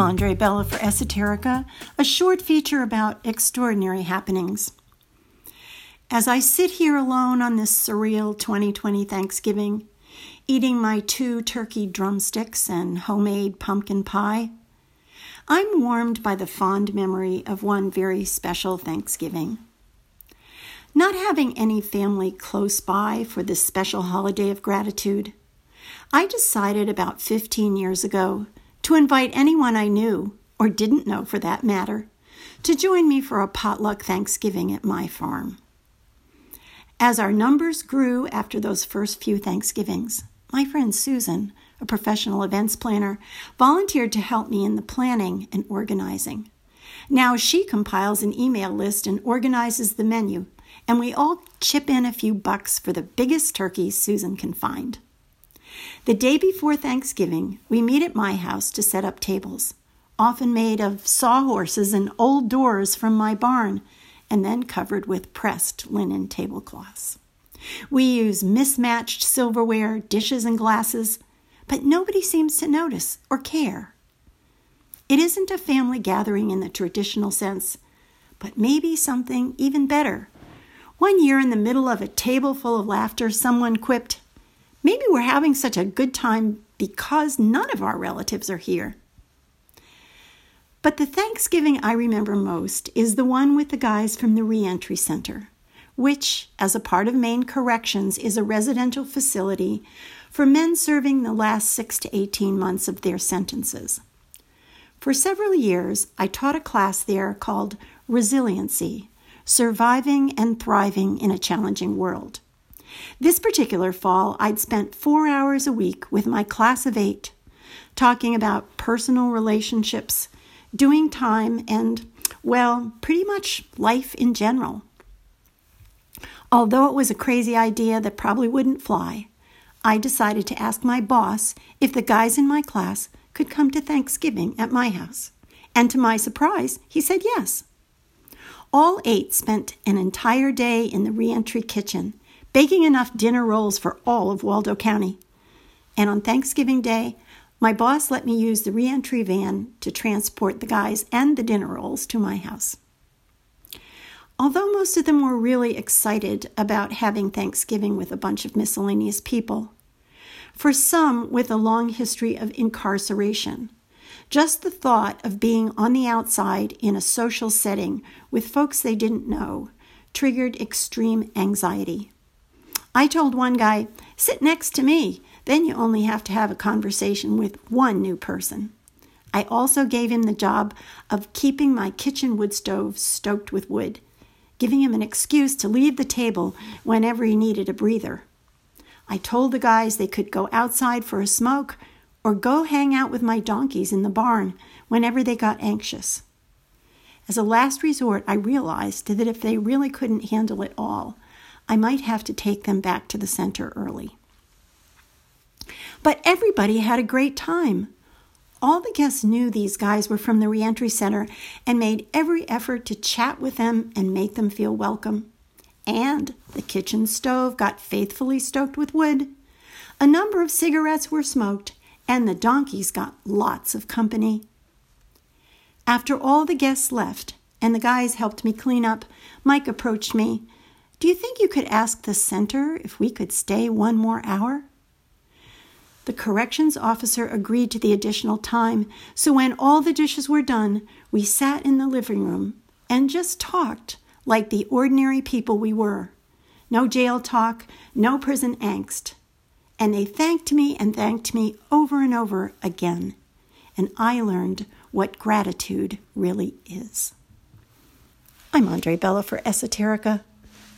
I'm Andre Bella for Esoterica, a short feature about extraordinary happenings. As I sit here alone on this surreal 2020 Thanksgiving, eating my two turkey drumsticks and homemade pumpkin pie, I'm warmed by the fond memory of one very special Thanksgiving. Not having any family close by for this special holiday of gratitude, I decided about 15 years ago to invite anyone I knew, or didn't know for that matter, to join me for a potluck Thanksgiving at my farm. As our numbers grew after those first few Thanksgivings, my friend Susan, a professional events planner, volunteered to help me in the planning and organizing. Now she compiles an email list and organizes the menu, and we all chip in a few bucks for the biggest turkey Susan can find. The day before Thanksgiving, we meet at my house to set up tables, often made of sawhorses and old doors from my barn, and then covered with pressed linen tablecloths. We use mismatched silverware, dishes, and glasses, but nobody seems to notice or care. It isn't a family gathering in the traditional sense, but maybe something even better. One year, in the middle of a table full of laughter, someone quipped, Maybe we're having such a good time because none of our relatives are here. But the Thanksgiving I remember most is the one with the guys from the Reentry Center, which, as a part of Maine Corrections, is a residential facility for men serving the last six to 18 months of their sentences. For several years, I taught a class there called Resiliency Surviving and Thriving in a Challenging World. This particular fall, I'd spent four hours a week with my class of eight, talking about personal relationships, doing time, and, well, pretty much life in general. Although it was a crazy idea that probably wouldn't fly, I decided to ask my boss if the guys in my class could come to Thanksgiving at my house. And to my surprise, he said yes. All eight spent an entire day in the reentry kitchen baking enough dinner rolls for all of Waldo County. And on Thanksgiving Day, my boss let me use the reentry van to transport the guys and the dinner rolls to my house. Although most of them were really excited about having Thanksgiving with a bunch of miscellaneous people, for some with a long history of incarceration, just the thought of being on the outside in a social setting with folks they didn't know triggered extreme anxiety. I told one guy, sit next to me, then you only have to have a conversation with one new person. I also gave him the job of keeping my kitchen wood stove stoked with wood, giving him an excuse to leave the table whenever he needed a breather. I told the guys they could go outside for a smoke or go hang out with my donkeys in the barn whenever they got anxious. As a last resort, I realized that if they really couldn't handle it all, I might have to take them back to the center early. But everybody had a great time. All the guests knew these guys were from the reentry center and made every effort to chat with them and make them feel welcome. And the kitchen stove got faithfully stoked with wood. A number of cigarettes were smoked, and the donkeys got lots of company. After all the guests left and the guys helped me clean up, Mike approached me do you think you could ask the center if we could stay one more hour? The corrections officer agreed to the additional time, so when all the dishes were done, we sat in the living room and just talked like the ordinary people we were. No jail talk, no prison angst. And they thanked me and thanked me over and over again. And I learned what gratitude really is. I'm Andre Bella for Esoterica.